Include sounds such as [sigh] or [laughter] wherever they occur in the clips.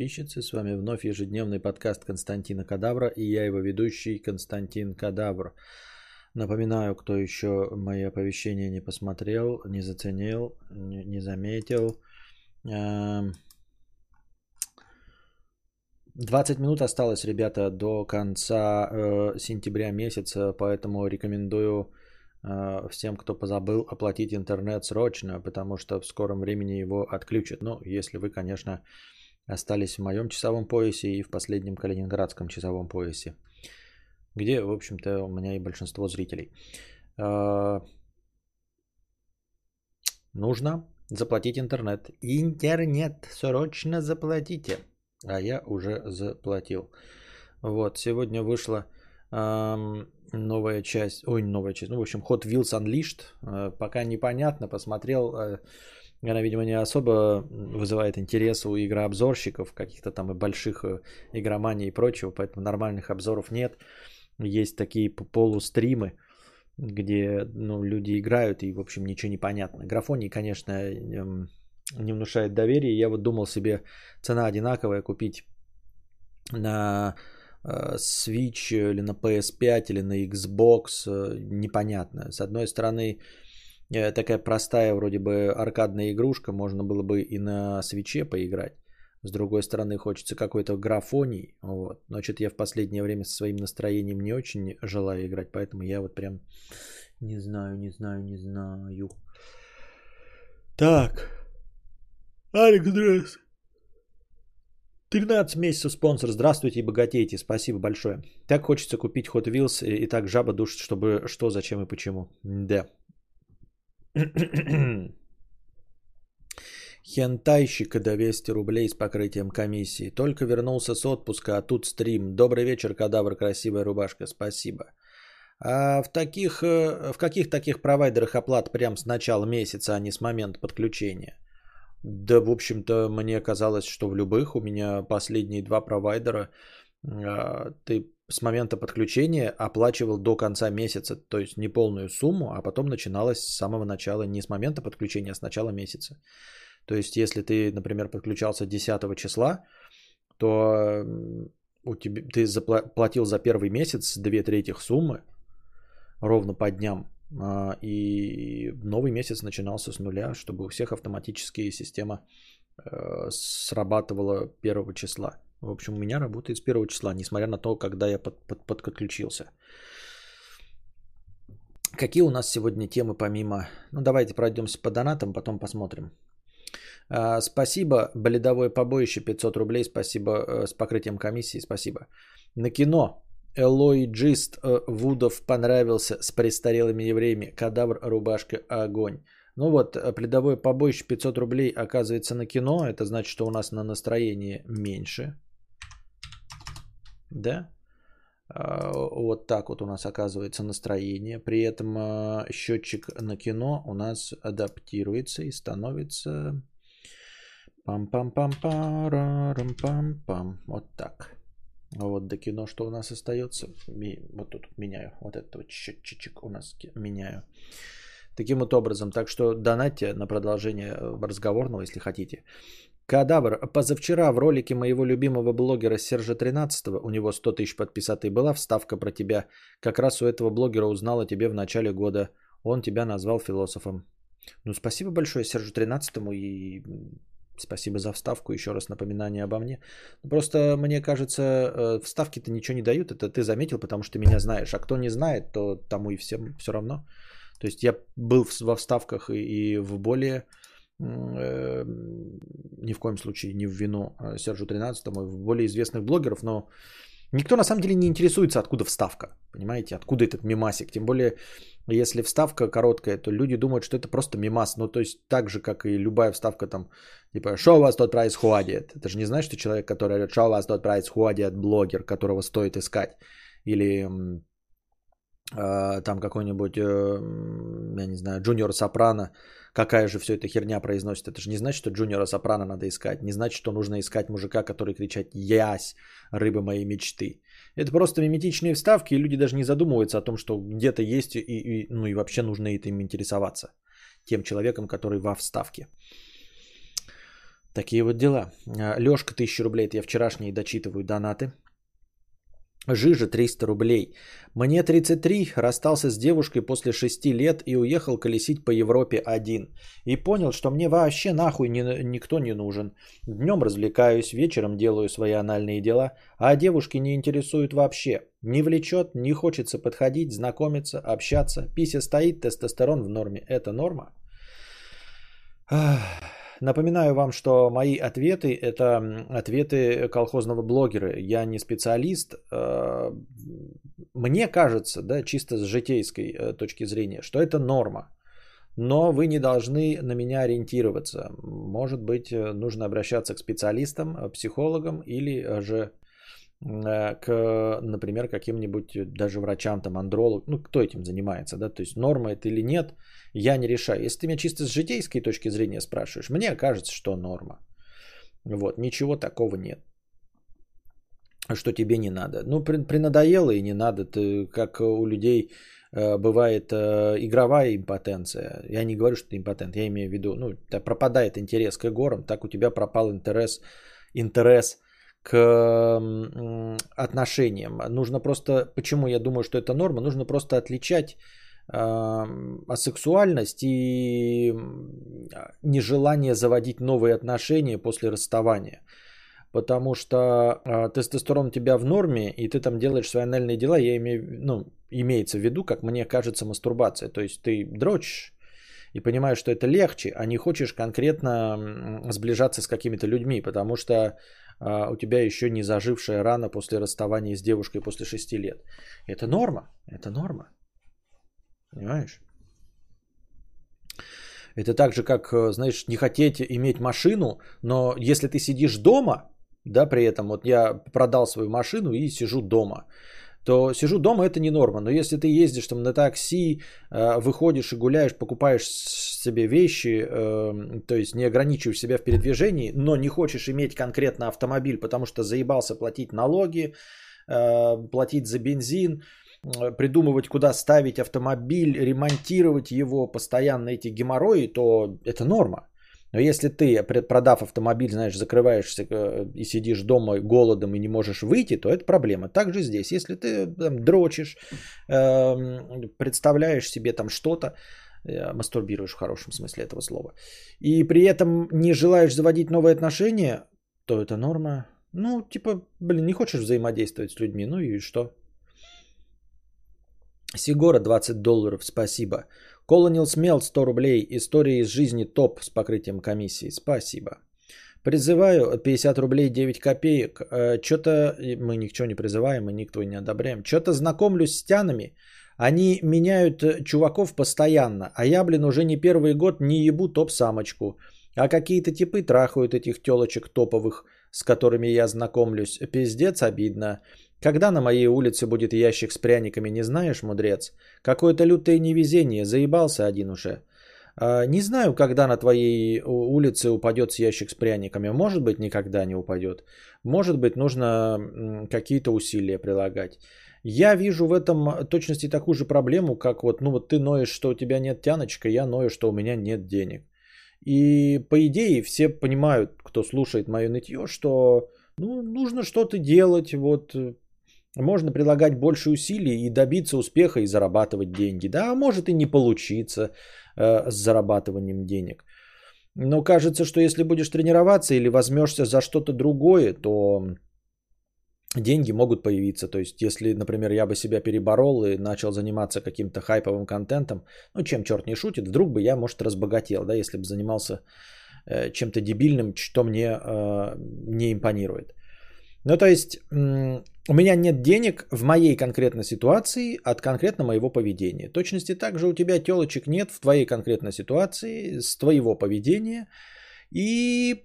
подписчицы. С вами вновь ежедневный подкаст Константина Кадавра и я его ведущий Константин Кадавр. Напоминаю, кто еще мои оповещения не посмотрел, не заценил, не заметил. 20 эм, минут осталось, ребята, до конца э, сентября месяца, поэтому рекомендую э, всем, кто позабыл, оплатить интернет срочно, потому что в скором времени его отключат. Ну, если вы, конечно, остались в моем часовом поясе и в последнем калининградском часовом поясе, где, в общем-то, у меня и большинство зрителей. Э, нужно заплатить интернет. Интернет, срочно заплатите. А я уже заплатил. Вот, сегодня вышла эм, новая часть, ой, новая часть, ну, в общем, Hot Wheels Unleashed. Э, пока непонятно, посмотрел, э, она, видимо, не особо вызывает интерес у игрообзорщиков, каких-то там и больших э, игроманий и прочего, поэтому нормальных обзоров нет. Есть такие полустримы, где ну, люди играют и, в общем, ничего не понятно. Графоний, конечно, эм, не внушает доверия. Я вот думал себе, цена одинаковая, купить на э, Switch или на PS5 или на Xbox, э, непонятно. С одной стороны, такая простая вроде бы аркадная игрушка, можно было бы и на свече поиграть. С другой стороны, хочется какой-то графоний. Вот. Но что-то я в последнее время со своим настроением не очень желаю играть, поэтому я вот прям не знаю, не знаю, не знаю. Так. Алекс, здравствуй. 13 месяцев спонсор. Здравствуйте и богатейте. Спасибо большое. Так хочется купить Hot Wheels и так жаба душит, чтобы что, зачем и почему. Да. [clears throat] Хентайщика до 200 рублей с покрытием комиссии. Только вернулся с отпуска, а тут стрим. Добрый вечер, кадавр, красивая рубашка. Спасибо. А в, таких, э, в каких таких провайдерах оплат прям с начала месяца, а не с момента подключения? Да, в общем-то, мне казалось, что в любых. У меня последние два провайдера а, ты с момента подключения оплачивал до конца месяца, то есть не полную сумму, а потом начиналось с самого начала, не с момента подключения, а с начала месяца. То есть, если ты, например, подключался 10 числа, то у тебя, ты заплатил за первый месяц две трети суммы ровно по дням, а, и новый месяц начинался с нуля, чтобы у всех автоматически система э, срабатывала первого числа. В общем, у меня работает с первого числа, несмотря на то, когда я под, под, подключился. Какие у нас сегодня темы помимо... Ну, давайте пройдемся по донатам, потом посмотрим. А, спасибо, бледовое побоище 500 рублей, спасибо э, с покрытием комиссии, спасибо. На кино Элоиджист э, Вудов понравился с престарелыми евреями. Кадавр, рубашка, огонь. Ну вот, э, пледовое побоище 500 рублей оказывается на кино. Это значит, что у нас на настроение меньше. Да? А, вот так вот у нас оказывается настроение. При этом счетчик на кино у нас адаптируется и становится Пам-пам-пам-парам-пам-пам. Вот так. Вот до кино что у нас остается. Вот тут меняю. Вот этот вот счетчик у нас меняю. Таким вот образом. Так что донатьте на продолжение э, разговорного, если хотите. Кадавр. Позавчера в ролике моего любимого блогера Сержа 13 у него 100 тысяч подписатый была вставка про тебя. Как раз у этого блогера узнал о тебе в начале года. Он тебя назвал философом. Ну, спасибо большое Сержу 13 и Спасибо за вставку. Еще раз напоминание обо мне. Просто мне кажется, э, вставки-то ничего не дают. Это ты заметил, потому что меня знаешь. А кто не знает, то тому и всем все равно. То есть я был во вставках и, в более ни в коем случае не в вину э, Сержу 13, в более известных блогеров, но Никто на самом деле не интересуется, откуда вставка. Понимаете, откуда этот мимасик. Тем более, если вставка короткая, то люди думают, что это просто мимас. Ну, то есть, так же, как и любая вставка там, типа, что у вас тут происходит? Это же не значит, что человек, который говорит, что у вас тут происходит, блогер, которого стоит искать. Или там какой-нибудь, э, я не знаю, Джуниор Сопрано, какая же все это херня произносит. Это же не значит, что Джуниора Сопрано надо искать. Не значит, что нужно искать мужика, который кричит «Ясь, рыба моей мечты». Это просто миметичные вставки, и люди даже не задумываются о том, что где-то есть, и, и, ну и вообще нужно этим интересоваться. Тем человеком, который во вставке. Такие вот дела. Лешка, 1000 рублей. Это я вчерашние дочитываю донаты. Жижа 300 рублей. Мне 33, расстался с девушкой после 6 лет и уехал колесить по Европе один. И понял, что мне вообще нахуй ни, никто не нужен. Днем развлекаюсь, вечером делаю свои анальные дела, а девушки не интересуют вообще. Не влечет, не хочется подходить, знакомиться, общаться. Пися стоит, тестостерон в норме. Это норма? Ах. Напоминаю вам, что мои ответы – это ответы колхозного блогера. Я не специалист. Э, мне кажется, да, чисто с житейской э, точки зрения, что это норма. Но вы не должны на меня ориентироваться. Может быть, э, нужно обращаться к специалистам, психологам или же к, например, каким-нибудь даже врачам, там, андролог, ну, кто этим занимается, да, то есть норма это или нет – я не решаю. Если ты меня чисто с житейской точки зрения спрашиваешь, мне кажется, что норма. Вот, ничего такого нет. Что тебе не надо. Ну, при, принадоело и не надо. Ты, как у людей э, бывает э, игровая импотенция. Я не говорю, что ты импотент, я имею в виду, ну, пропадает интерес к горам, так у тебя пропал интерес, интерес к отношениям. Нужно просто, почему я думаю, что это норма, нужно просто отличать асексуальность и нежелание заводить новые отношения после расставания. Потому что э, тестостерон у тебя в норме, и ты там делаешь свои анальные дела, я имею, ну, имеется в виду, как мне кажется, мастурбация. То есть ты дрочишь и понимаешь, что это легче, а не хочешь конкретно сближаться с какими-то людьми, потому что у тебя еще не зажившая рана после расставания с девушкой после 6 лет. Это норма, это норма. Понимаешь? Это так же, как, э, знаешь, не хотеть иметь машину, но если ты сидишь дома, да, при этом, вот я продал свою машину и сижу дома, то сижу дома это не норма. Но если ты ездишь там на такси, э, выходишь и гуляешь, покупаешь себе вещи, эм, то есть не ограничиваешь себя в передвижении, но не хочешь иметь конкретно автомобиль, потому что заебался платить налоги, э, платить за бензин, Э, придумывать, куда ставить автомобиль, ремонтировать его, постоянно эти геморрои, то это норма. Но если ты, продав автомобиль, знаешь, закрываешься э, и сидишь дома голодом и не можешь выйти, то это проблема. Также здесь, если ты там, дрочишь, э, представляешь себе там что-то, э, мастурбируешь в хорошем смысле этого слова, и при этом не желаешь заводить новые отношения, то это норма. Ну, типа, блин, не хочешь взаимодействовать с людьми, ну и что? Сигора 20 долларов, спасибо. Колонил Смел 100 рублей. История из жизни топ с покрытием комиссии. Спасибо. Призываю 50 рублей 9 копеек. Э, Что-то мы ничего не призываем, мы никто не одобряем. Что-то знакомлюсь с тянами. Они меняют э, чуваков постоянно. А я, блин, уже не первый год не ебу топ-самочку. А какие-то типы трахают этих телочек топовых, с которыми я знакомлюсь. Пиздец обидно. Когда на моей улице будет ящик с пряниками, не знаешь, мудрец? Какое-то лютое невезение, заебался один уже. А, не знаю, когда на твоей улице упадет ящик с пряниками. Может быть, никогда не упадет. Может быть, нужно какие-то усилия прилагать. Я вижу в этом точности такую же проблему, как вот, ну вот ты ноешь, что у тебя нет тяночка, я ною, что у меня нет денег. И по идее все понимают, кто слушает мое нытье, что ну, нужно что-то делать, вот можно прилагать больше усилий и добиться успеха и зарабатывать деньги. Да, может и не получиться э, с зарабатыванием денег. Но кажется, что если будешь тренироваться или возьмешься за что-то другое, то деньги могут появиться. То есть, если, например, я бы себя переборол и начал заниматься каким-то хайповым контентом, ну, чем черт не шутит, вдруг бы я, может, разбогател, да, если бы занимался э, чем-то дебильным, что мне э, не импонирует. Ну, то есть, у меня нет денег в моей конкретной ситуации от конкретно моего поведения. точности также у тебя телочек нет в твоей конкретной ситуации с твоего поведения и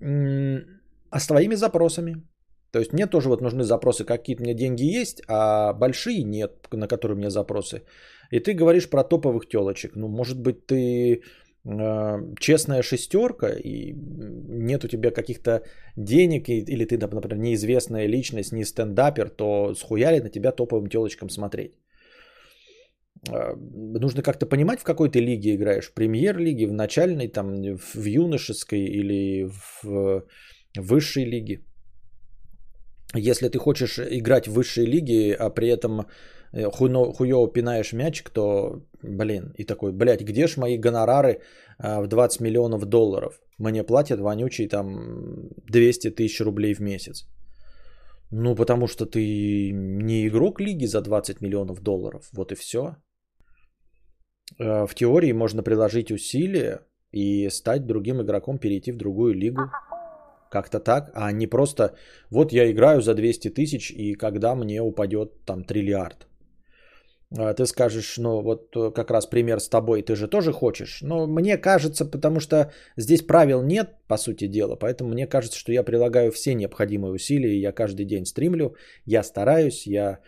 а с твоими запросами. То есть мне тоже вот нужны запросы, какие-то мне деньги есть, а большие нет, на которые у меня запросы. И ты говоришь про топовых телочек. Ну, может быть, ты честная шестерка и нет у тебя каких-то денег, или ты, например, неизвестная личность, не стендапер, то схуяли на тебя топовым телочкам смотреть. э, нужно как-то понимать, в какой ты лиге играешь. В премьер-лиге, в начальной, там, в юношеской или в высшей лиге. Если ты хочешь играть в высшей лиге, а при этом э, хуёво пинаешь мячик, то, блин, и такой, блядь, где ж мои гонорары а, в 20 миллионов долларов? Мне платят вонючий там 200 тысяч рублей в месяц. Ну, потому что ты не игрок лиги за 20 миллионов долларов. Вот и все. Э, в теории можно приложить усилия и стать другим игроком, перейти в другую лигу. Как-то так, а не просто вот я играю за 200 тысяч и когда мне упадет там триллиард. А ты скажешь, ну вот э, как раз пример с тобой, ты же тоже хочешь. Но мне кажется, потому что здесь правил нет, по сути дела, поэтому мне кажется, что я прилагаю все необходимые усилия, я каждый день стримлю, я стараюсь, я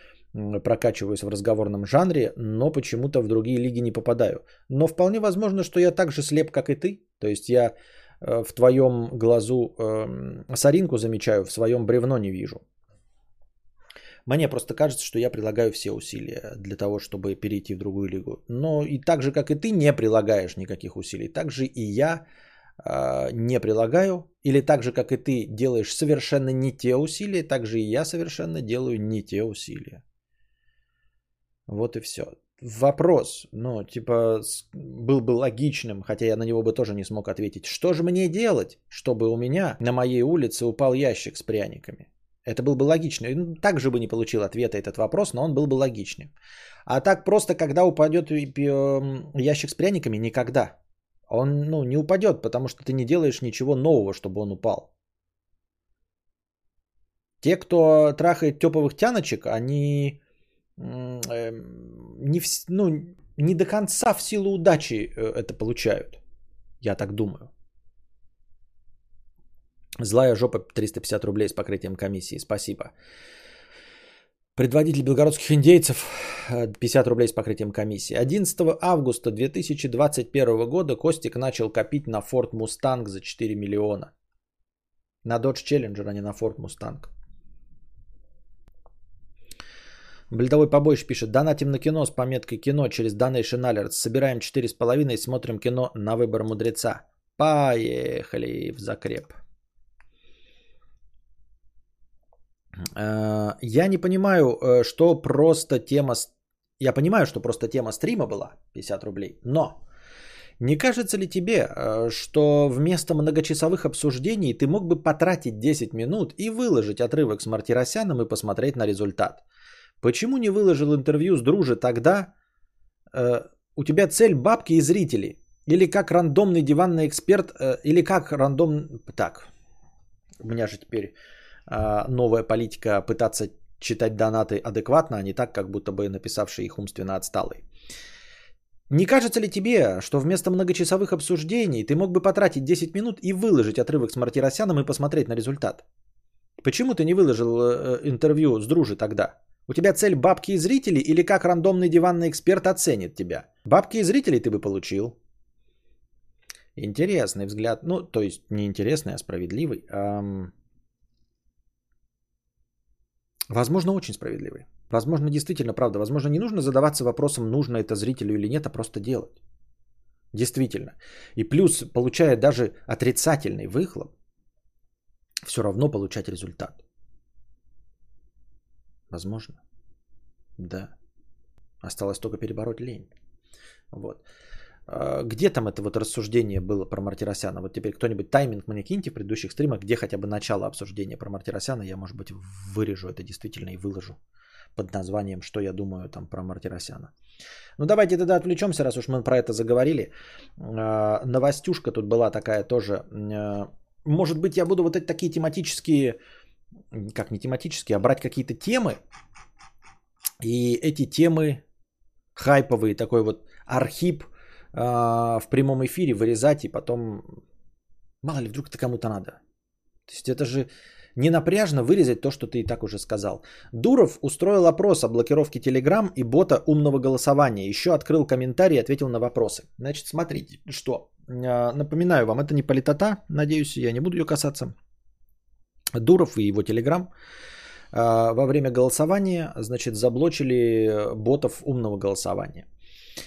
прокачиваюсь в разговорном жанре, но почему-то в другие лиги не попадаю. Но вполне возможно, что я так же слеп, как и ты. То есть я э, в твоем глазу э, соринку замечаю, в своем бревно не вижу. Мне просто кажется, что я прилагаю все усилия для того, чтобы перейти в другую лигу. Но и так же, как и ты, не прилагаешь никаких усилий. Так же и я э, не прилагаю. Или так же, как и ты делаешь совершенно не те усилия, так же и я совершенно делаю не те усилия. Вот и все. Вопрос, ну, типа, был бы логичным, хотя я на него бы тоже не смог ответить. Что же мне делать, чтобы у меня на моей улице упал ящик с пряниками? Это был бы логично. Ну, также бы не получил ответа этот вопрос, но он был бы логичным. А так просто, когда упадет ящик с пряниками, никогда. Он ну, не упадет, потому что ты не делаешь ничего нового, чтобы он упал. Те, кто трахает топовых тяночек, они э, не, ну, не до конца в силу удачи э, это получают. Я так думаю. Злая жопа 350 рублей с покрытием комиссии. Спасибо. Предводитель белгородских индейцев 50 рублей с покрытием комиссии. 11 августа 2021 года Костик начал копить на Ford Mustang за 4 миллиона. На Dodge Challenger, а не на Ford Mustang. Бледовой побоище пишет. Донатим на кино с пометкой кино через Donation Alerts. Собираем 4,5 и смотрим кино на выбор мудреца. Поехали в закреп. Э, я не понимаю, э, что просто тема... Я понимаю, что просто тема стрима была 50 рублей, но не кажется ли тебе, э, что вместо многочасовых обсуждений ты мог бы потратить 10 минут и выложить отрывок с Мартиросяном и посмотреть на результат? Почему не выложил интервью с Друже тогда? У тебя цель бабки и зрители. Или как рандомный диванный эксперт, или как рандом... Так, у меня же теперь новая политика пытаться читать донаты адекватно, а не так, как будто бы написавший их умственно отсталый. Не кажется ли тебе, что вместо многочасовых обсуждений ты мог бы потратить 10 минут и выложить отрывок с Мартиросяном и посмотреть на результат? Почему ты не выложил э, интервью с Дружи тогда? У тебя цель бабки и зрители или как рандомный диванный эксперт оценит тебя? Бабки и зрителей ты бы получил. Интересный взгляд. Ну, то есть не интересный, а справедливый. Эм... Возможно, очень справедливый. Возможно, действительно правда. Возможно, не нужно задаваться вопросом, нужно это зрителю или нет, а просто делать. Действительно. И плюс, получая даже отрицательный выхлоп, все равно получать результат. Возможно. Да. Осталось только перебороть лень. Вот. А, где там это вот рассуждение было про Мартиросяна? Вот теперь кто-нибудь тайминг мне киньте в предыдущих стримах, где хотя бы начало обсуждения про Мартиросяна, я, может быть, вырежу это действительно и выложу под названием «Что я думаю там про Мартиросяна». Ну давайте тогда отвлечемся, раз уж мы про это заговорили. А, новостюшка тут была такая тоже. А, может быть, я буду вот эти такие тематические, как не тематические, а брать какие-то темы, и эти темы хайповые, такой вот архип – в прямом эфире вырезать и потом, мало ли, вдруг это кому-то надо. То есть это же не напряжно вырезать то, что ты и так уже сказал. Дуров устроил опрос о блокировке Telegram и бота умного голосования. Еще открыл комментарий и ответил на вопросы. Значит, смотрите, что. А, напоминаю вам, это не политота, надеюсь, я не буду ее касаться. Дуров и его а, во время голосования, значит, заблочили ботов умного голосования.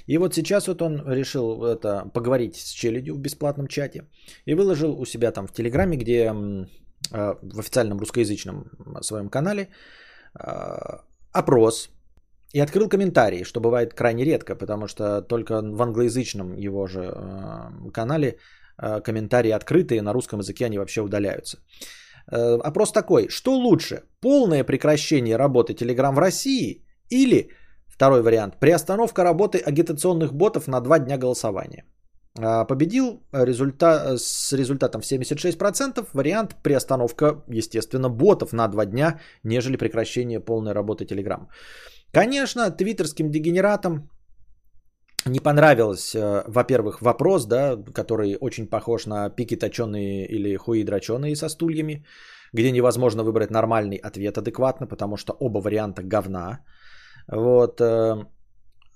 И вот сейчас вот он решил это поговорить с челядью в бесплатном чате и выложил у себя там в Телеграме, где э, в официальном русскоязычном своем канале э, опрос и открыл комментарии, что бывает крайне редко, потому что только в англоязычном его же э, канале комментарии открытые, на русском языке они вообще удаляются. Опрос такой, что лучше, полное прекращение работы Telegram в России или, второй вариант, приостановка работы агитационных ботов на два дня голосования. Э, победил результат, с результатом в 76%, вариант приостановка, естественно, ботов на два дня, нежели прекращение полной работы Telegram. Конечно, твиттерским дегенератам не понравилось, э, во-первых, вопрос, да, который очень похож на пики точеные или хуи дроченые со стульями, где невозможно выбрать нормальный ответ адекватно, потому что оба варианта говна. Вот. Э,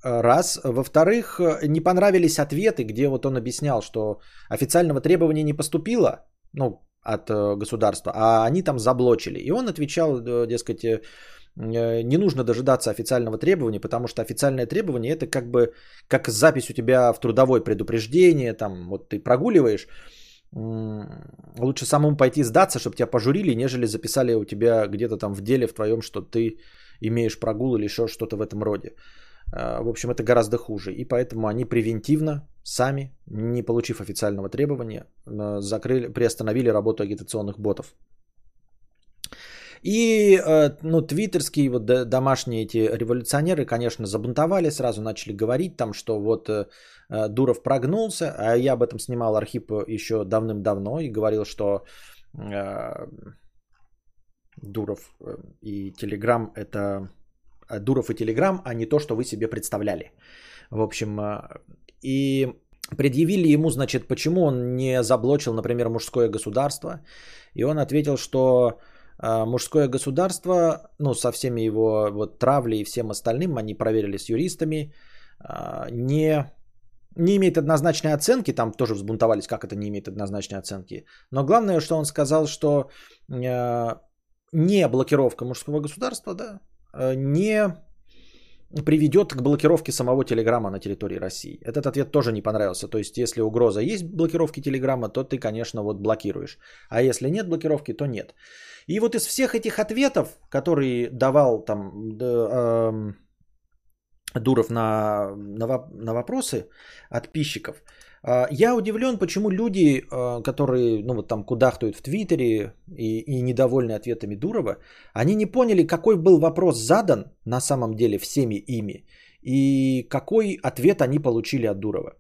раз. Во-вторых, не понравились ответы, где вот он объяснял, что официального требования не поступило, ну, от э, государства, а они там заблочили. И он отвечал, дескать, Э, не нужно дожидаться официального требования, потому что официальное требование это как бы как запись у тебя в трудовое предупреждение, там вот ты прогуливаешь, лучше самому пойти сдаться, чтобы тебя пожурили, нежели записали у тебя где-то там в деле в твоем, что ты имеешь прогул или еще что-то в этом роде. Э, в общем, это гораздо хуже. И поэтому они превентивно, сами, не получив официального требования, закрыли, приостановили работу агитационных ботов. И, э, ну, твиттерские вот домашние эти революционеры, конечно, забунтовали, сразу начали говорить там, что вот э, э, Дуров прогнулся, а я об этом снимал Архип еще давным-давно и говорил, что Дуров и Телеграм это Дуров и Телеграм, а не то, что вы себе представляли. В общем, и предъявили ему, значит, почему он не заблочил, например, мужское государство. И он ответил, что мужское государство, ну, со всеми его вот травлей и всем остальным, они проверили с юристами, не, не имеет однозначной оценки, там тоже взбунтовались, как это не имеет однозначной оценки. Но главное, что он сказал, что не блокировка мужского государства, да, не приведет к блокировке самого Телеграма на территории России. Этот ответ тоже не понравился. То есть, если угроза есть блокировки Телеграма, то ты, конечно, вот блокируешь. А если нет блокировки, то нет. И вот из всех этих ответов, которые давал там э, Дуров на, на, на вопросы подписчиков, э, я удивлен, почему люди, э, которые ну вот там кудахтают в Твиттере и, и недовольны ответами Дурова, они не поняли, какой был вопрос задан на самом деле всеми ими и какой ответ они получили от Дурова.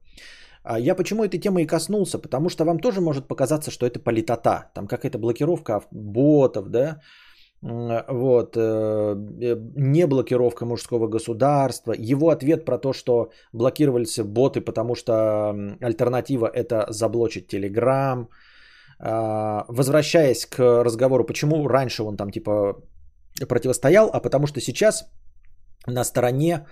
А я почему этой темы и коснулся? Потому что вам тоже может показаться, что это политота. Там какая-то блокировка ботов, да? Вот, э, э, не блокировка мужского государства. Его ответ про то, что блокировались боты, потому что альтернатива это заблочить Телеграм. А, возвращаясь к разговору, почему раньше он там типа противостоял, а потому что сейчас на стороне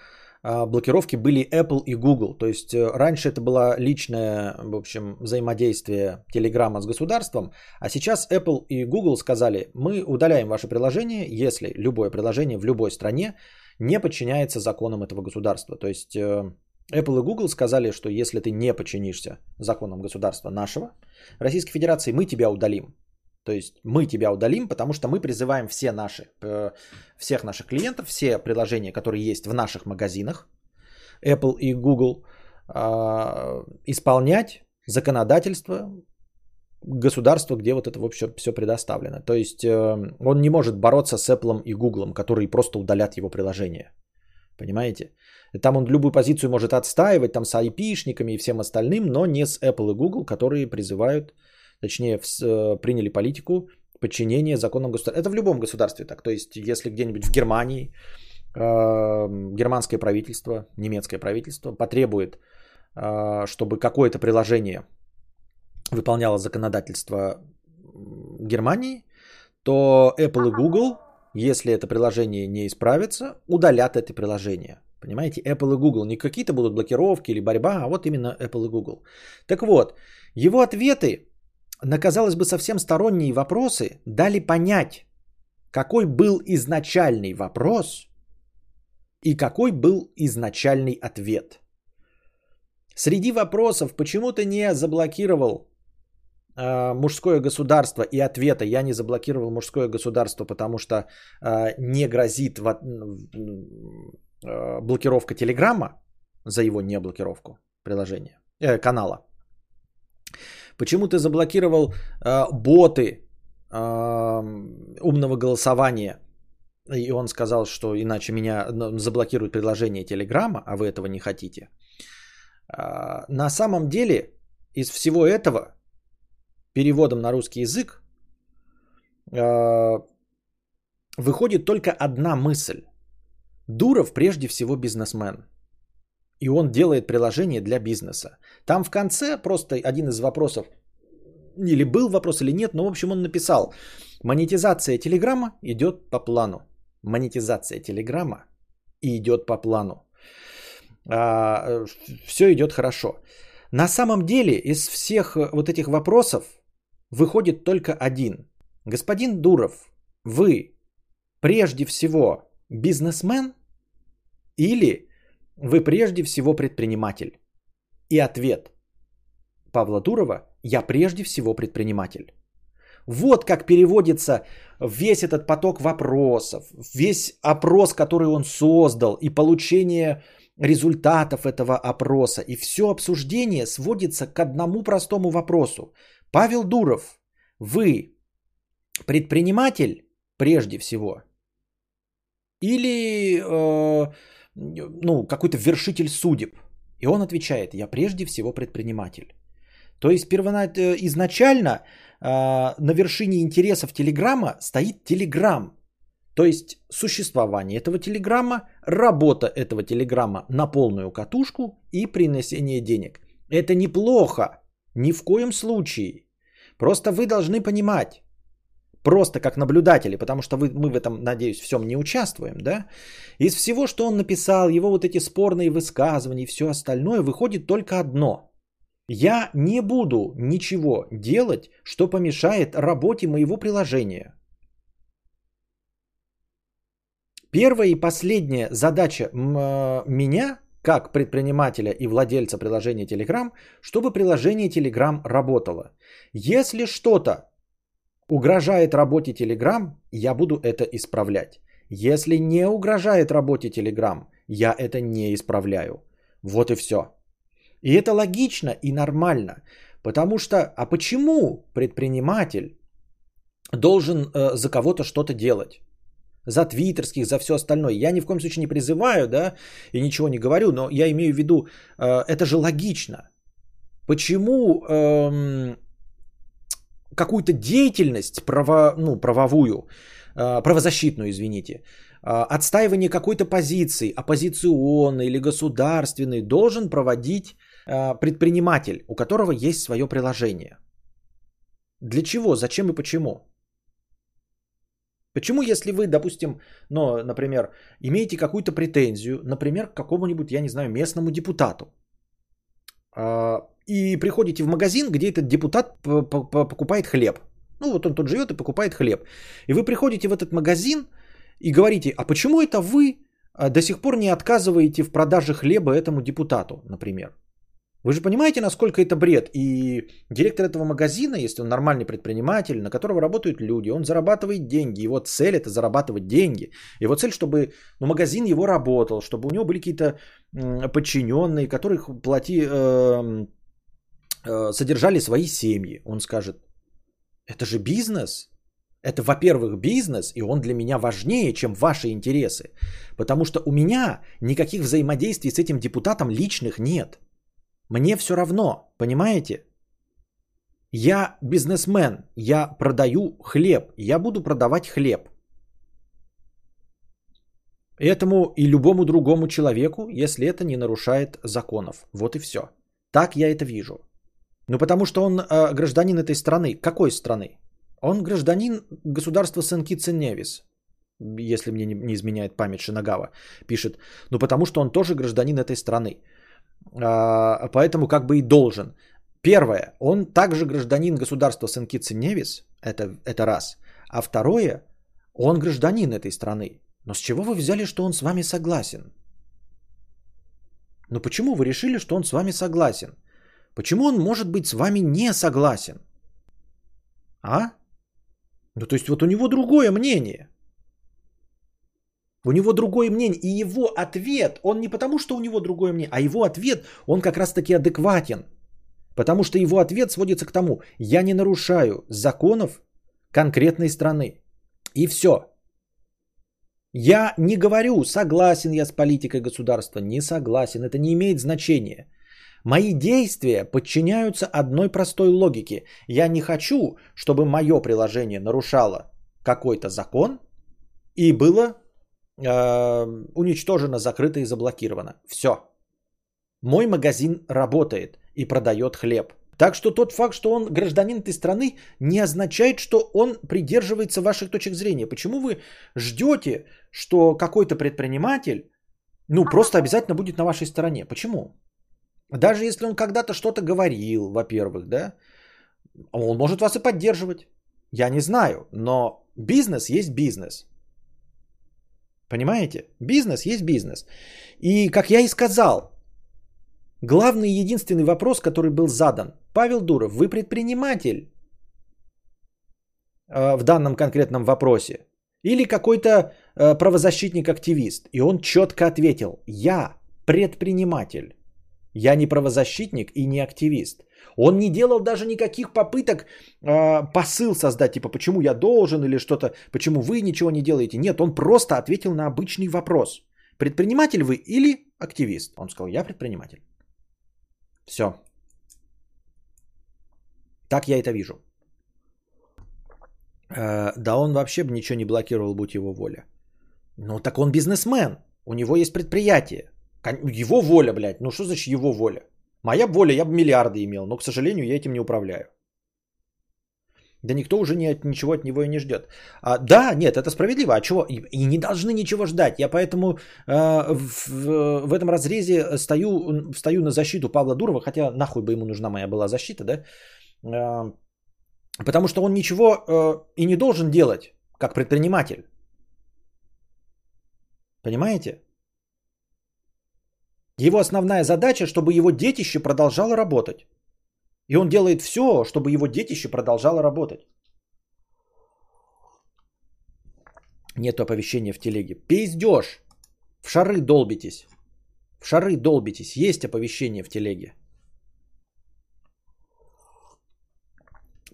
блокировки были Apple и Google. То есть э, раньше это было личное, в общем, взаимодействие Telegram с государством, а сейчас Apple и Google сказали, мы удаляем ваше приложение, если любое приложение в любой стране не подчиняется законам этого государства. То есть э, Apple и Google сказали, что если ты не подчинишься законам государства нашего, Российской Федерации, мы тебя удалим. То есть мы тебя удалим, потому что мы призываем все наши, э, всех наших клиентов, все приложения, которые есть в наших магазинах, Apple и Google, а, исполнять законодательство государства, где вот это вообще все предоставлено. То есть э, он не может бороться с Apple и Google, которые просто удалят его приложение. Понимаете? Там он любую позицию может отстаивать там с IP-шниками и всем остальным, но не с Apple и Google, которые призывают точнее э, приняли политику подчинения законам государства. Это в любом государстве так. То есть, если где-нибудь в Германии э, германское правительство, немецкое правительство потребует, э, чтобы какое-то приложение выполняло законодательство Германии, то Apple и Google, если это приложение не исправится, удалят это приложение. Понимаете, Apple и Google не какие-то будут блокировки или борьба, а вот именно Apple и Google. Так вот, его ответы на, казалось бы, совсем сторонние вопросы дали понять, какой был изначальный вопрос и какой был изначальный ответ. Среди вопросов, почему ты не заблокировал э, мужское государство и ответа я не заблокировал мужское государство, потому что э, не грозит в, э, блокировка Телеграма за его неблокировку приложения, э, канала. Почему ты заблокировал э, боты э, умного голосования? И он сказал, что иначе меня ну, заблокируют приложение Телеграма, а вы этого не хотите. Э, на самом деле из всего этого переводом на русский язык э, выходит только одна мысль. Дуров прежде всего бизнесмен. И он делает приложение для бизнеса. Там в конце просто один из вопросов, или был вопрос, или нет, но в общем он написал, монетизация Телеграма идет по плану. Монетизация Телеграма идет по плану. А, все идет хорошо. На самом деле из всех вот этих вопросов выходит только один. Господин Дуров, вы прежде всего бизнесмен или вы прежде всего предприниматель? И ответ Павла Дурова – я прежде всего предприниматель. Вот как переводится весь этот поток вопросов, весь опрос, который он создал, и получение результатов этого опроса. И все обсуждение сводится к одному простому вопросу. Павел Дуров, вы предприниматель прежде всего? Или э, ну, какой-то вершитель судеб. И он отвечает, я прежде всего предприниматель. То есть первоначально, э, изначально э, на вершине интересов Телеграма стоит Телеграм. То есть существование этого Телеграма, работа этого Телеграма на полную катушку и принесение денег. Это неплохо, ни в коем случае. Просто вы должны понимать, просто как наблюдатели, потому что вы, мы в этом, надеюсь, всем не участвуем, да, из всего, что он написал, его вот эти спорные высказывания и все остальное, выходит только одно. Я не буду ничего делать, что помешает работе моего приложения. Первая и последняя задача меня, как предпринимателя и владельца приложения Telegram, чтобы приложение Telegram работало. Если что-то угрожает работе Telegram, я буду это исправлять. Если не угрожает работе Telegram, я это не исправляю. Вот и все. И это логично и нормально. Потому что, а почему предприниматель должен э, за кого-то что-то делать? За твиттерских, за все остальное. Я ни в коем случае не призываю, да, и ничего не говорю, но я имею в виду, э, это же логично. Почему эм, какую-то деятельность право, ну, правовую, а, правозащитную, извините, а, отстаивание какой-то позиции, оппозиционной или государственной, должен проводить а, предприниматель, у которого есть свое приложение. Для чего, зачем и почему? Почему, если вы, допустим, ну, например, имеете какую-то претензию, например, к какому-нибудь, я не знаю, местному депутату, и приходите в магазин, где этот депутат покупает хлеб. Ну вот он тут живет и покупает хлеб. И вы приходите в этот магазин и говорите, а почему это вы а, до сих пор не отказываете в продаже хлеба этому депутату, например? Вы же понимаете, насколько это бред. И директор этого магазина, если он нормальный предприниматель, на которого работают люди, он зарабатывает деньги. Его цель это зарабатывать деньги. Его цель, чтобы ну, магазин его работал, чтобы у него были какие-то подчиненные, которых плати, э, содержали свои семьи. Он скажет, это же бизнес. Это, во-первых, бизнес, и он для меня важнее, чем ваши интересы. Потому что у меня никаких взаимодействий с этим депутатом личных нет. Мне все равно, понимаете? Я бизнесмен, я продаю хлеб, я буду продавать хлеб. Этому и любому другому человеку, если это не нарушает законов. Вот и все. Так я это вижу. Ну потому что он э, гражданин этой страны. Какой страны? Он гражданин государства Сен-Китс-Невис. Если мне не, изменяет память Шинагава, пишет. Ну потому что он тоже гражданин этой страны. А, поэтому как бы и должен. Первое, он также гражданин государства Сен-Китс-Невис, это, это раз. А второе, он гражданин этой страны. Но с чего вы взяли, что он с вами согласен? Но почему вы решили, что он с вами согласен? Почему он может быть с вами не согласен? А? Ну, то есть вот у него другое мнение. У него другое мнение. И его ответ, он не потому, что у него другое мнение, а его ответ, он как раз-таки адекватен. Потому что его ответ сводится к тому, я не нарушаю законов конкретной страны. И все. Я не говорю, согласен я с политикой государства, не согласен, это не имеет значения. Мои действия подчиняются одной простой логике. Я не хочу, чтобы мое приложение нарушало какой-то закон и было э, уничтожено, закрыто и заблокировано. Все. Мой магазин работает и продает хлеб. Так что тот факт, что он гражданин этой страны, не означает, что он придерживается ваших точек зрения. Почему вы ждете, что какой-то предприниматель, ну, просто обязательно будет на вашей стороне? Почему? Даже если он когда-то что-то говорил, во-первых, да, он может вас и поддерживать. Я не знаю, но бизнес есть бизнес. Понимаете? Бизнес есть бизнес. И, как я и сказал, главный и единственный вопрос, который был задан. Павел Дуров, вы предприниматель э, в данном конкретном вопросе? Или какой-то э, правозащитник-активист? И он четко ответил, я предприниматель. Я не правозащитник и не активист. Он не делал даже никаких попыток э, посыл создать, типа почему я должен или что-то, почему вы ничего не делаете. Нет, он просто ответил на обычный вопрос. Предприниматель вы или активист? Он сказал, я предприниматель. Все. Так я это вижу. Э, да он вообще бы ничего не блокировал, будь его воля. Ну так он бизнесмен. У него есть предприятие. Его воля, блядь. Ну что значит его воля? Моя воля, я бы миллиарды имел, но, к сожалению, я этим не управляю. Да никто уже не, ничего от него и не ждет. А, да, нет, это справедливо. А чего? И, не должны ничего ждать. Я поэтому э, в, в этом разрезе стою, стою на защиту Павла Дурова, хотя нахуй бы ему нужна моя была защита, да? Э, потому что он ничего э, и не должен делать, как предприниматель. Понимаете? Его основная задача, чтобы его детище продолжало работать. И он делает все, чтобы его детище продолжало работать. Нет оповещения в телеге. Пиздеж. В шары долбитесь. В шары долбитесь. Есть оповещение в телеге.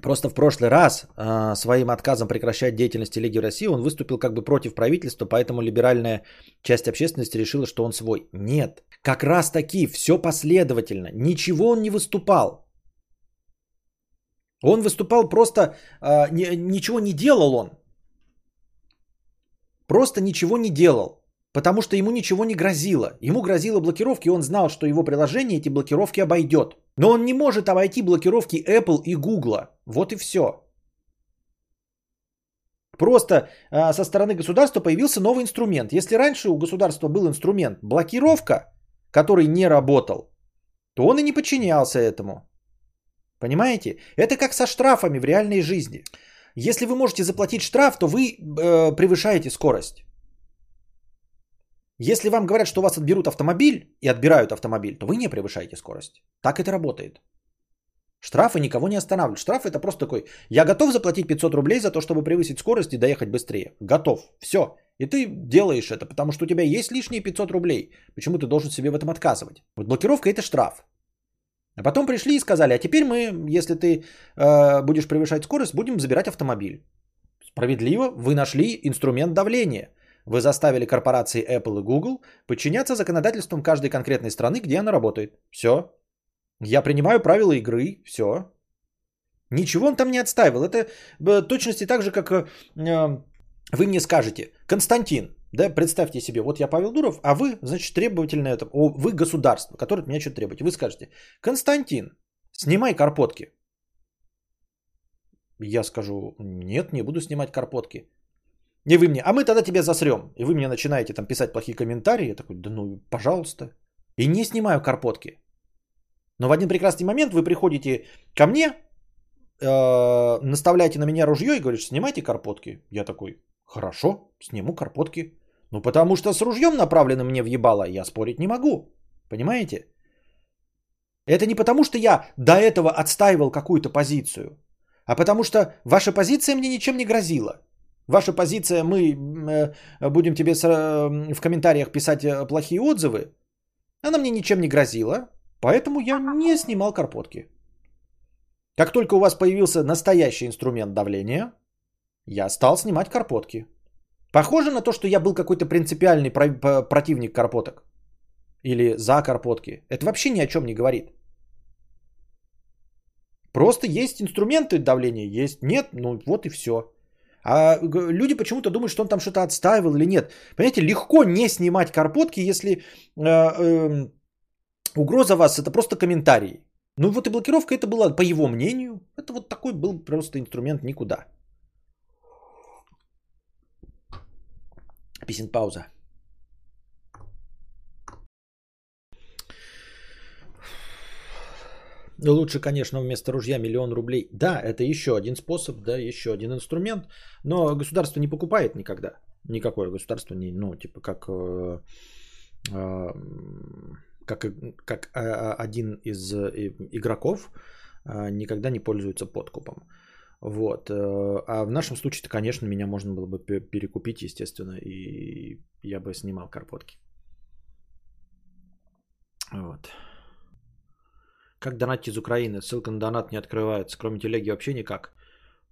Просто в прошлый раз э, своим отказом прекращать деятельность телеги в России он выступил как бы против правительства, поэтому либеральная часть общественности решила, что он свой. Нет, как раз таки все последовательно. Ничего он не выступал. Он выступал просто, э, ни, ничего не делал он. Просто ничего не делал. Потому что ему ничего не грозило. Ему грозила блокировки, он знал, что его приложение эти блокировки обойдет. Но он не может обойти блокировки Apple и Google. Вот и все. Просто э, со стороны государства появился новый инструмент. Если раньше у государства был инструмент блокировка, который не работал, то он и не подчинялся этому. Понимаете? Это как со штрафами в реальной жизни. Если вы можете заплатить штраф, то вы э, превышаете скорость. Если вам говорят, что у вас отберут автомобиль и отбирают автомобиль, то вы не превышаете скорость. Так это работает. Штрафы никого не останавливают. Штраф это просто такой, я готов заплатить 500 рублей за то, чтобы превысить скорость и доехать быстрее. Готов. Все. И ты делаешь это, потому что у тебя есть лишние 500 рублей. Почему ты должен себе в этом отказывать? Вот блокировка это штраф. А потом пришли и сказали, а теперь мы, если ты э, будешь превышать скорость, будем забирать автомобиль. Справедливо, вы нашли инструмент давления. Вы заставили корпорации Apple и Google подчиняться законодательствам каждой конкретной страны, где она работает. Все. Я принимаю правила игры. Все. Ничего он там не отставил. Это в точности так же, как э, вы мне скажете, Константин, да, представьте себе, вот я Павел Дуров, а вы, значит, требовательное, это, вы государство, которое от меня что-то требуете. Вы скажете, Константин, снимай карпотки. Я скажу, нет, не буду снимать карпотки. И вы мне, а мы тогда тебя засрем. И вы мне начинаете там писать плохие комментарии. Я такой, да ну, пожалуйста. И не снимаю карпотки. Но в один прекрасный момент вы приходите ко мне, э, наставляете на меня ружье и говорите, снимайте карпотки. Я такой, хорошо, сниму карпотки. Ну, потому что с ружьем направленным мне в ебало я спорить не могу. Понимаете? Это не потому, что я до этого отстаивал какую-то позицию, а потому что ваша позиция мне ничем не грозила. Ваша позиция, мы э, будем тебе э, в комментариях писать э, плохие отзывы, она мне ничем не грозила, поэтому я не снимал карпотки. Как только у вас появился настоящий инструмент давления, я стал снимать карпотки. Похоже на то, что я был какой-то принципиальный противник карпоток. Или за карпотки. Это вообще ни о чем не говорит. Просто есть инструменты давления, есть нет, ну вот и все. А люди почему-то думают, что он там что-то отстаивал или нет. Понимаете, легко не снимать карпотки, если э, э, угроза вас это просто комментарий. Ну вот и блокировка это была, по его мнению, это вот такой был просто инструмент никуда. Писин пауза. Лучше, конечно, вместо ружья миллион рублей. Да, это еще один способ, да, еще один инструмент. Но государство не покупает никогда. Никакое государство не, ну, типа как, э, э, как, как э, один из игроков никогда не пользуется подкупом. Вот. Э, а в нашем случае-то, конечно, меня можно было бы перекупить, естественно, и я бы снимал карпотки. Вот. Как донатить из Украины? Ссылка на донат не открывается. Кроме телеги вообще никак.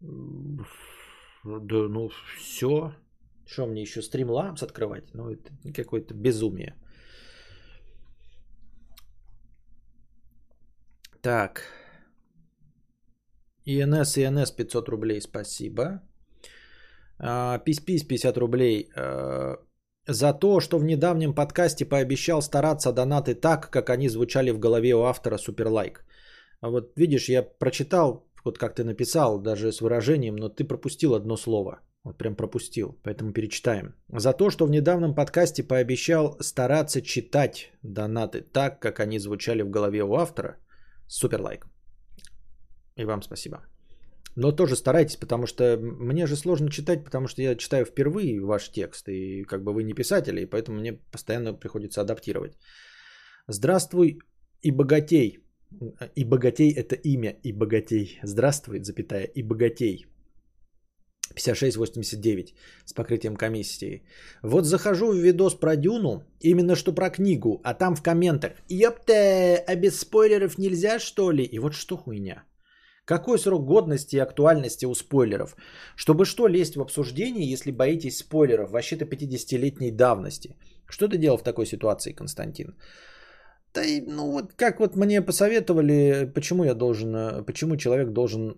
Да, ну все. Что мне еще стримламс открывать? Ну это какое-то безумие. Так. ИНС, ИНС 500 рублей, спасибо. Пись-пись 50 рублей. А, за то, что в недавнем подкасте пообещал стараться донаты так, как они звучали в голове у автора суперлайк. А вот видишь, я прочитал, вот как ты написал, даже с выражением, но ты пропустил одно слово. Вот прям пропустил, поэтому перечитаем. За то, что в недавнем подкасте пообещал стараться читать донаты так, как они звучали в голове у автора, суперлайк. И вам спасибо. Но тоже старайтесь, потому что мне же сложно читать, потому что я читаю впервые ваш текст, и как бы вы не писатели, и поэтому мне постоянно приходится адаптировать. Здравствуй и богатей. И богатей это имя, и богатей. Здравствуй, запятая, и богатей. 5689 с покрытием комиссии. Вот захожу в видос про Дюну, именно что про книгу, а там в комментах, ёпта, а без спойлеров нельзя что ли? И вот что хуйня. Какой срок годности и актуальности у спойлеров? Чтобы что лезть в обсуждение, если боитесь спойлеров вообще-то 50-летней давности? Что ты делал в такой ситуации, Константин? Да ну вот как вот мне посоветовали, почему я должен, почему человек должен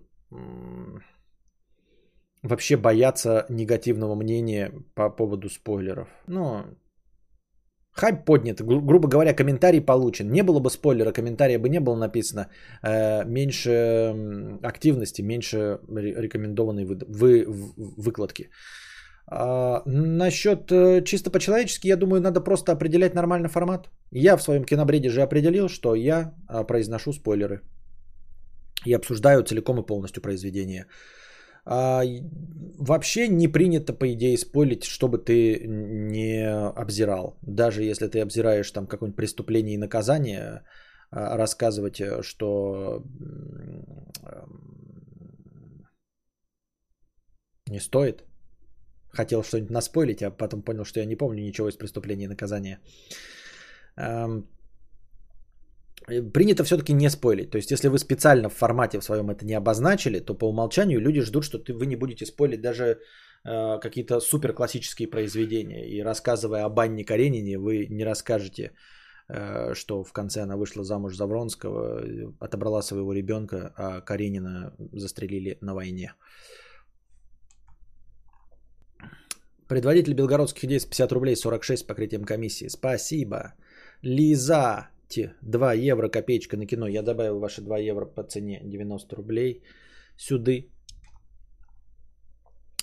вообще бояться негативного мнения по поводу спойлеров? Ну, Хайп поднят, гру- грубо говоря, комментарий получен. Не было бы спойлера, комментария бы не было написано. Э, меньше активности, меньше рекомендованной вы- вы- выкладки. А, насчет э, чисто по-человечески, я думаю, надо просто определять нормальный формат. Я в своем кинобреде же определил, что я а, произношу спойлеры. И обсуждаю целиком и полностью произведение. А, вообще не принято, по идее, спойлить, чтобы ты не обзирал. Даже если ты обзираешь там какое-нибудь преступление и наказание, а, рассказывать, э, что не стоит. Хотел что-нибудь наспойлить, а потом понял, что я не помню ничего из преступления и наказания. Э, принято все-таки не спойлить. То есть, если вы специально в формате в своем это не обозначили, то по умолчанию люди ждут, что ты, вы не будете спойлить даже э, какие-то супер классические произведения. И рассказывая о Банне Каренине, вы не расскажете, э, что в конце она вышла замуж за Вронского, отобрала своего ребенка, а Каренина застрелили на войне. Предводитель белгородских идей с 50 рублей 46 с покрытием комиссии. Спасибо. Лиза 2 евро копеечка на кино. Я добавил ваши 2 евро по цене 90 рублей. Сюды.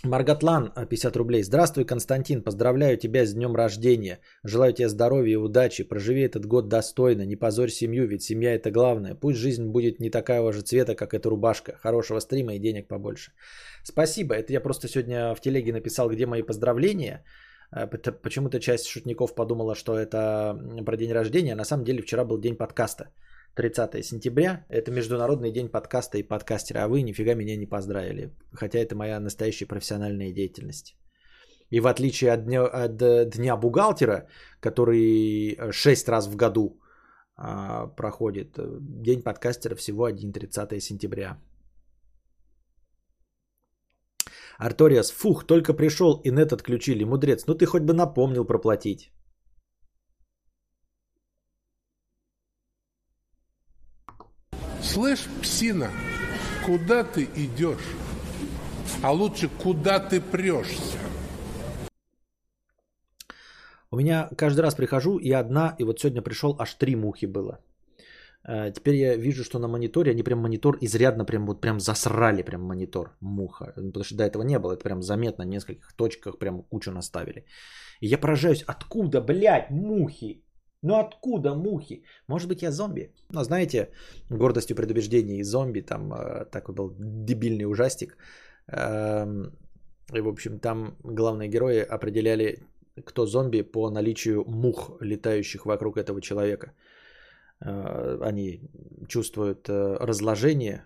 Маргатлан 50 рублей. Здравствуй, Константин. Поздравляю тебя с днем рождения. Желаю тебе здоровья и удачи. Проживи этот год достойно. Не позорь семью, ведь семья это главное. Пусть жизнь будет не такая же цвета, как эта рубашка. Хорошего стрима и денег побольше. Спасибо. Это я просто сегодня в телеге написал, где мои поздравления. Э, почему-то часть шутников подумала, что это про день рождения. На самом деле вчера был день подкаста. 30 сентября. Это Международный день подкаста и подкастера. А вы нифига меня не поздравили. Хотя это моя настоящая профессиональная деятельность. И в отличие от дня, от э, дня бухгалтера, который 6 раз в году а, проходит, э, день подкастера всего один 30 сентября. Арториас, фух, только пришел и нет отключили. Мудрец, ну ты хоть бы напомнил проплатить. Слышь, псина, куда ты идешь? А лучше, куда ты прешься? У меня каждый раз прихожу и одна, и вот сегодня пришел, аж три мухи было. Э, теперь я вижу, что на мониторе они прям монитор изрядно прям вот прям засрали прям монитор муха. Потому что до этого не было. Это прям заметно в нескольких точках прям кучу наставили. И я поражаюсь, откуда, блядь, мухи? Ну откуда мухи? Может быть я зомби? Но знаете, гордостью предубеждений и зомби, там э, такой был дебильный ужастик. Эм, и в общем там главные герои определяли, кто зомби по наличию мух, летающих вокруг этого человека. Э, они чувствуют э, разложение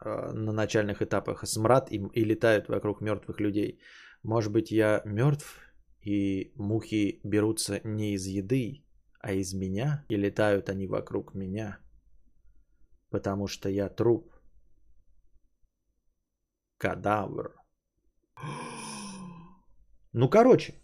э, на начальных этапах, смрад им и летают вокруг мертвых людей. Может быть, я мертв, и мухи берутся не из еды, а из меня, и летают они вокруг меня, потому что я труп. Кадавр. [gasps] Ну, короче,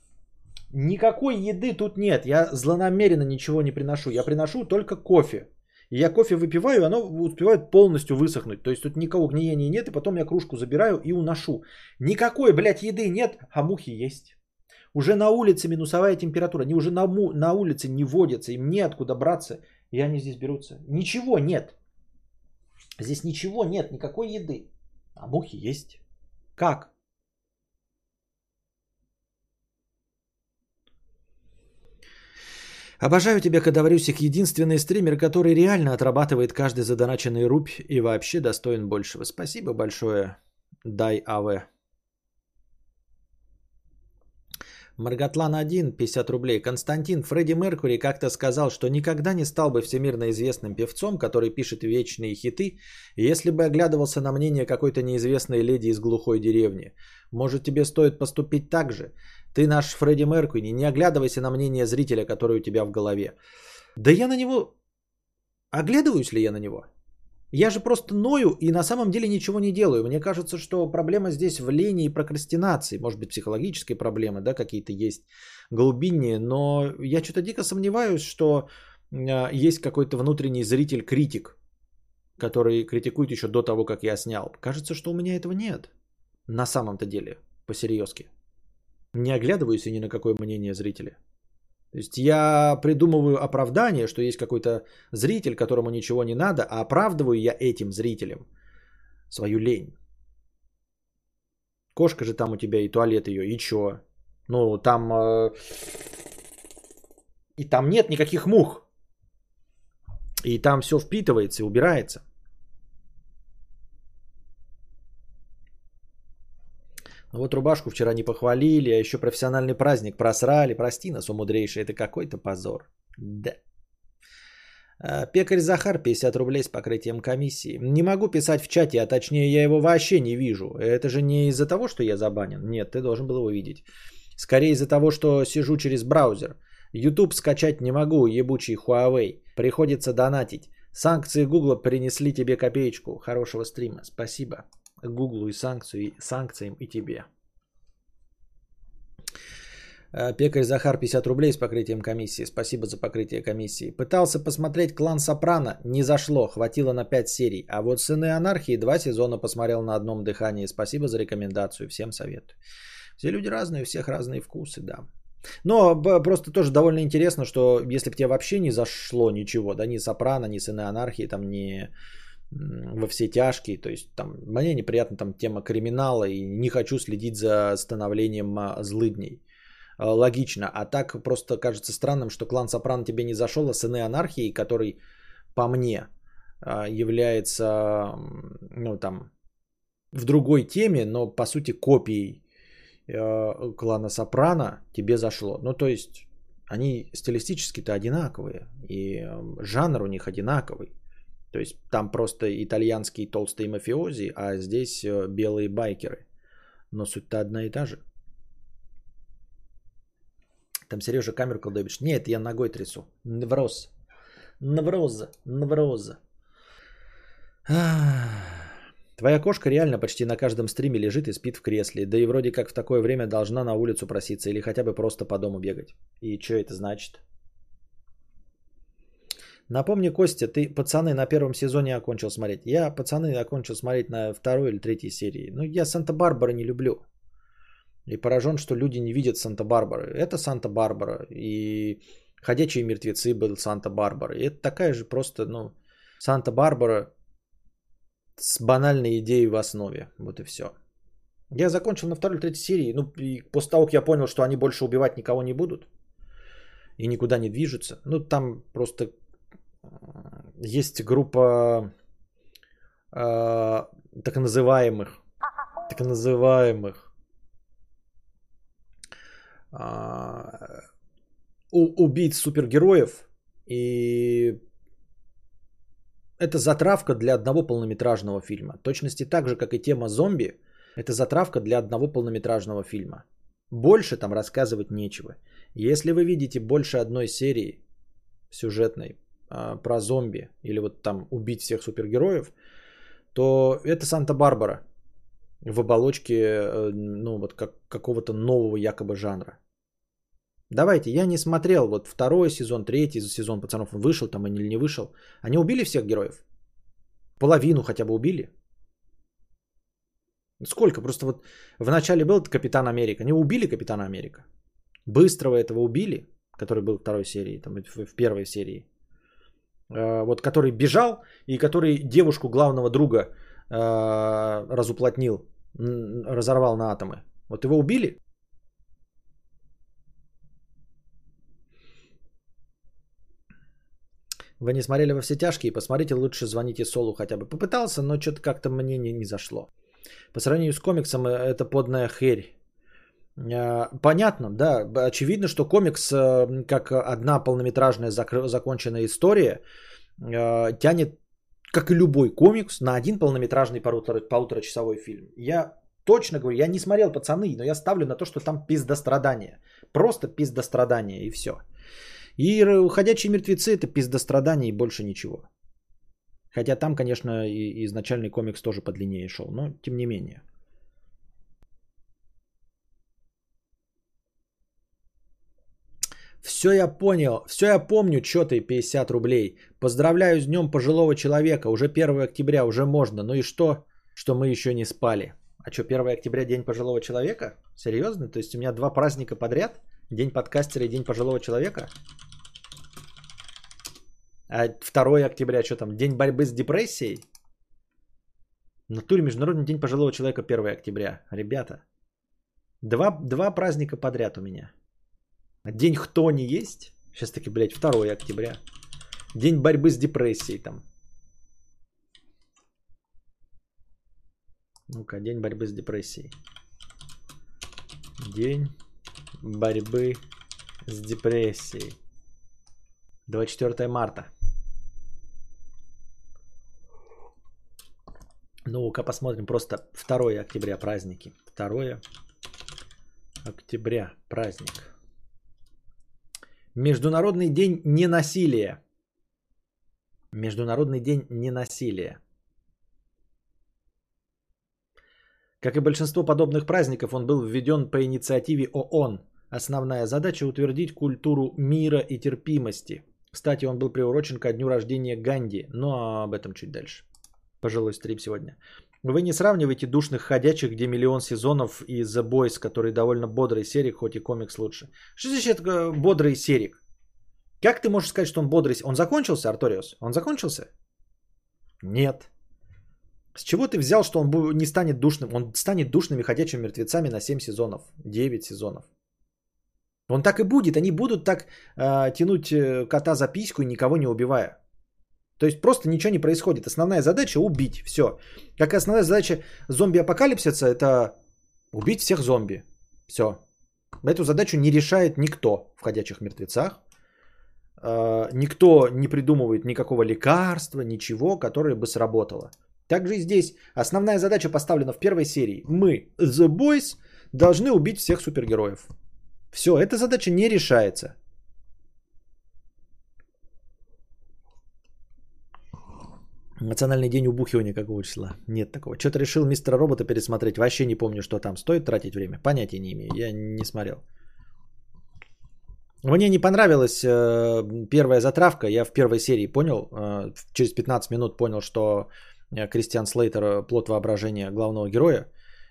Никакой еды тут нет. Я злонамеренно ничего не приношу. Я приношу только кофе. И я кофе выпиваю, оно успевает полностью высохнуть. То есть тут никого гниения нет, и потом я кружку забираю и уношу. Никакой, блядь, еды нет, а мухи есть. Уже на улице минусовая температура. Они уже на, му- на улице не водятся, им неоткуда браться. И они здесь берутся. Ничего нет. Здесь ничего нет, никакой еды. А мухи есть. Как? Обожаю тебя, Кадаврюсик, единственный стример, который реально отрабатывает каждый задоначенный рубь и вообще достоин большего. Спасибо большое, Дай АВ. Маргатлан 1, 50 рублей. Константин Фредди Меркури как-то сказал, что никогда не стал бы всемирно известным певцом, который пишет вечные хиты, если бы оглядывался на мнение какой-то неизвестной леди из глухой деревни. Может, тебе стоит поступить так же? Ты наш Фредди Меркури, не оглядывайся на мнение зрителя, который у тебя в голове. Да я на него... Оглядываюсь ли я на него? Я же просто ною и на самом деле ничего не делаю. Мне кажется, что проблема здесь в лени и прокрастинации. Может быть, психологические проблемы, да, какие-то есть глубинные. Но я что-то дико сомневаюсь, что а, есть какой-то внутренний зритель-критик, который критикует еще до того, как я снял. Кажется, что у меня этого нет. На самом-то деле, по-серьезки. Не оглядываюсь и ни на какое мнение зрителя. То есть я придумываю оправдание, что есть какой-то зритель, которому ничего не надо, а оправдываю я этим зрителем свою лень. Кошка же там у тебя и туалет ее, и чё? Ну, там... Э... И там нет никаких мух. И там все впитывается убирается. Вот рубашку вчера не похвалили, а еще профессиональный праздник просрали. Прости нас, умудрейший, это какой-то позор. Да. А, пекарь Захар, 50 рублей с покрытием комиссии. Не могу писать в чате, а точнее я его вообще не вижу. Это же не из-за того, что я забанен. Нет, ты должен был его видеть. Скорее из-за того, что сижу через браузер. YouTube скачать не могу, ебучий Huawei. Приходится донатить. Санкции Гугла принесли тебе копеечку. Хорошего стрима. Спасибо. Гуглу и санкцию, санкциям и тебе. Э, пекарь Захар 50 рублей с покрытием комиссии. Спасибо за покрытие комиссии. Пытался посмотреть клан Сопрано. Не зашло. Хватило на 5 серий. А вот Сыны Анархии два сезона посмотрел на одном дыхании. Спасибо за рекомендацию. Всем советую. Все люди разные, у всех разные вкусы, да. Но просто тоже довольно интересно, что если бы тебе вообще не зашло ничего, да, ни Сопрано, ни Сыны Анархии, там ни во все тяжкие. То есть там мне неприятна там тема криминала и не хочу следить за становлением а, злыдней. А, логично. А так просто кажется странным, что клан Сопрано тебе не зашел, а сыны анархии, который по мне а, является, ну там, в другой теме, но по сути копией э, клана Сопрано тебе зашло. Ну, то есть, они стилистически-то одинаковые, и э, жанр у них одинаковый. То есть, там просто итальянские толстые мафиози, а здесь э, белые байкеры. Но суть-то одна и та же. Там Сережа камеру колдобишь. Нет, я ногой трясу. Невроз. Невроза. Невроза. Твоя кошка реально почти на каждом стриме лежит и спит в кресле. Да и вроде как в такое время должна на улицу проситься или хотя бы просто по дому бегать. И что это значит? Напомни, Костя, ты пацаны на первом сезоне окончил смотреть. Я пацаны окончил смотреть на второй или третьей серии. Ну, я Санта-Барбара не люблю. И поражен, что люди не видят Санта-Барбары. Это Санта-Барбара. И Ходячие мертвецы был Санта-Барбара. И это такая же просто, ну, Санта-Барбара с банальной идеей в основе. Вот и все. Я закончил на второй или третьей серии. Ну, и после того, как я понял, что они больше убивать никого не будут. И никуда не движутся. Ну, там просто есть группа э, так называемых, так называемых э, убийц супергероев. И это затравка для одного полнометражного фильма. точности так же, как и тема зомби, это затравка для одного полнометражного фильма. Больше там рассказывать нечего. Если вы видите больше одной серии сюжетной а, про зомби или вот там убить всех супергероев, то это Санта-Барбара в оболочке э, ну, вот как, какого-то нового якобы жанра. Давайте, я не смотрел вот второй сезон, третий сезон пацанов, он вышел там или не вышел. Они убили всех героев? Половину хотя бы убили? Сколько? Просто вот в начале был Капитан Америка. Они убили Капитана Америка. Быстрого этого убили, который был в второй серии, там в первой серии. Э, вот который бежал и который девушку главного друга э, разуплотнил, разорвал на атомы. Вот его убили? Вы не смотрели во все тяжкие? Посмотрите, лучше звоните Солу хотя бы. Попытался, но что-то как-то мне не, не зашло. По сравнению с комиксом э, это подная херь. Э, понятно, да. Очевидно, что комикс, э, как одна полнометражная законченная история, тянет, как и любой комикс, на один полнометражный полутора, полуторачасовой фильм. Я точно говорю, я не смотрел «Пацаны», но я ставлю на то, что там пиздострадание. Просто пиздострадание и все. И «Ходячие мертвецы» — это пиздострадание и больше ничего. Хотя там, конечно, и изначальный комикс тоже подлиннее шел, но тем не менее. Все я понял, все я помню, что ты 50 рублей. Поздравляю с днем пожилого человека, уже 1 октября, уже можно. Ну и что, что мы еще не спали? А что, 1 октября день пожилого человека? Серьезно? То есть у меня два праздника подряд? День подкастера и День пожилого человека. А 2 октября что там? День борьбы с депрессией? В натуре Международный день пожилого человека 1 октября. Ребята, два, два праздника подряд у меня. День кто не есть? Сейчас таки, блядь, 2 октября. День борьбы с депрессией там. Ну-ка, день борьбы с депрессией. День борьбы с депрессией. 24 марта. Ну-ка посмотрим просто 2 октября праздники. 2 октября праздник. Международный день ненасилия. Международный день ненасилия. Как и большинство подобных праздников, он был введен по инициативе ООН. Основная задача – утвердить культуру мира и терпимости. Кстати, он был приурочен ко дню рождения Ганди, но об этом чуть дальше. Пожилой стрим сегодня. Вы не сравнивайте душных ходячих, где миллион сезонов и The Boys, который довольно бодрый серик, хоть и комикс лучше. Что значит бодрый серик? Как ты можешь сказать, что он бодрый? Он закончился, Арториус? Он закончился? Нет. С чего ты взял, что он не станет душным? Он станет душными ходячими мертвецами на 7 сезонов, 9 сезонов. Он так и будет. Они будут так э, тянуть кота за письку, никого не убивая. То есть просто ничего не происходит. Основная задача убить. Все. Как основная задача зомби-апокалипсиса это убить всех зомби. Все. Эту задачу не решает никто в «Ходячих мертвецах». Э, никто не придумывает никакого лекарства, ничего, которое бы сработало. Также и здесь основная задача поставлена в первой серии. Мы, The Boys, должны убить всех супергероев. Все, эта задача не решается. Национальный день убухивания какого числа? Нет такого. Что-то решил мистера робота пересмотреть. Вообще не помню, что там. Стоит тратить время? Понятия не имею. Я не смотрел. Мне не понравилась э, первая затравка. Я в первой серии понял, э, через 15 минут понял, что э, Кристиан Слейтер э, плод воображения главного героя.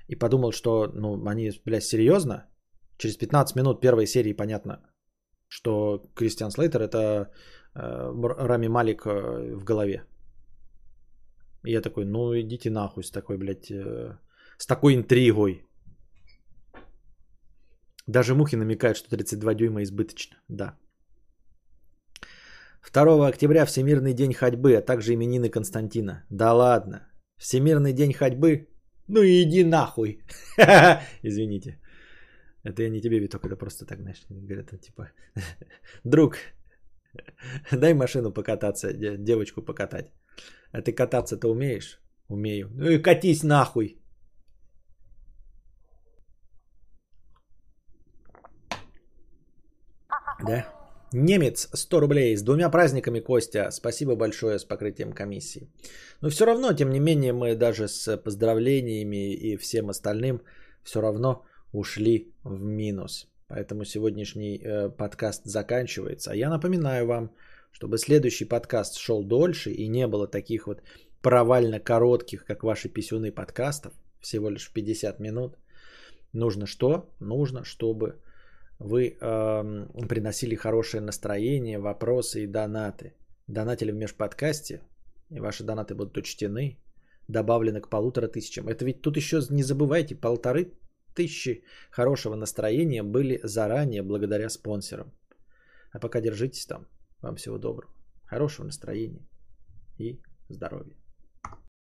И подумал, что ну, они, блядь, серьезно? Через 15 минут первой серии понятно, что Кристиан Слейтер это э, Рами Малик э, в голове. И я такой, ну идите нахуй с такой, блядь, э, с такой интригой. Даже мухи намекают, что 32 дюйма избыточно. Да. 2 октября Всемирный день ходьбы, а также именины Константина. Да ладно. Всемирный день ходьбы? Ну иди нахуй. [laughs] Извините. Это я не тебе, Виток, это просто так, знаешь, говорят, типа, [laughs] друг, [laughs] дай машину покататься, девочку покатать. А ты кататься-то умеешь? Умею. Ну и катись нахуй. Да? Немец 100 рублей с двумя праздниками, Костя. Спасибо большое с покрытием комиссии. Но все равно, тем не менее, мы даже с поздравлениями и всем остальным все равно ушли в минус. Поэтому сегодняшний э, подкаст заканчивается. А я напоминаю вам, чтобы следующий подкаст шел дольше и не было таких вот провально коротких, как ваши писюны подкастов, всего лишь 50 минут, нужно что? Нужно, чтобы вы э, приносили хорошее настроение, вопросы и донаты. Донатили в межподкасте, и ваши донаты будут учтены, добавлены к полутора тысячам. Это ведь тут еще не забывайте, полторы тысячи хорошего настроения были заранее благодаря спонсорам. А пока держитесь там. Вам всего доброго, хорошего настроения и здоровья.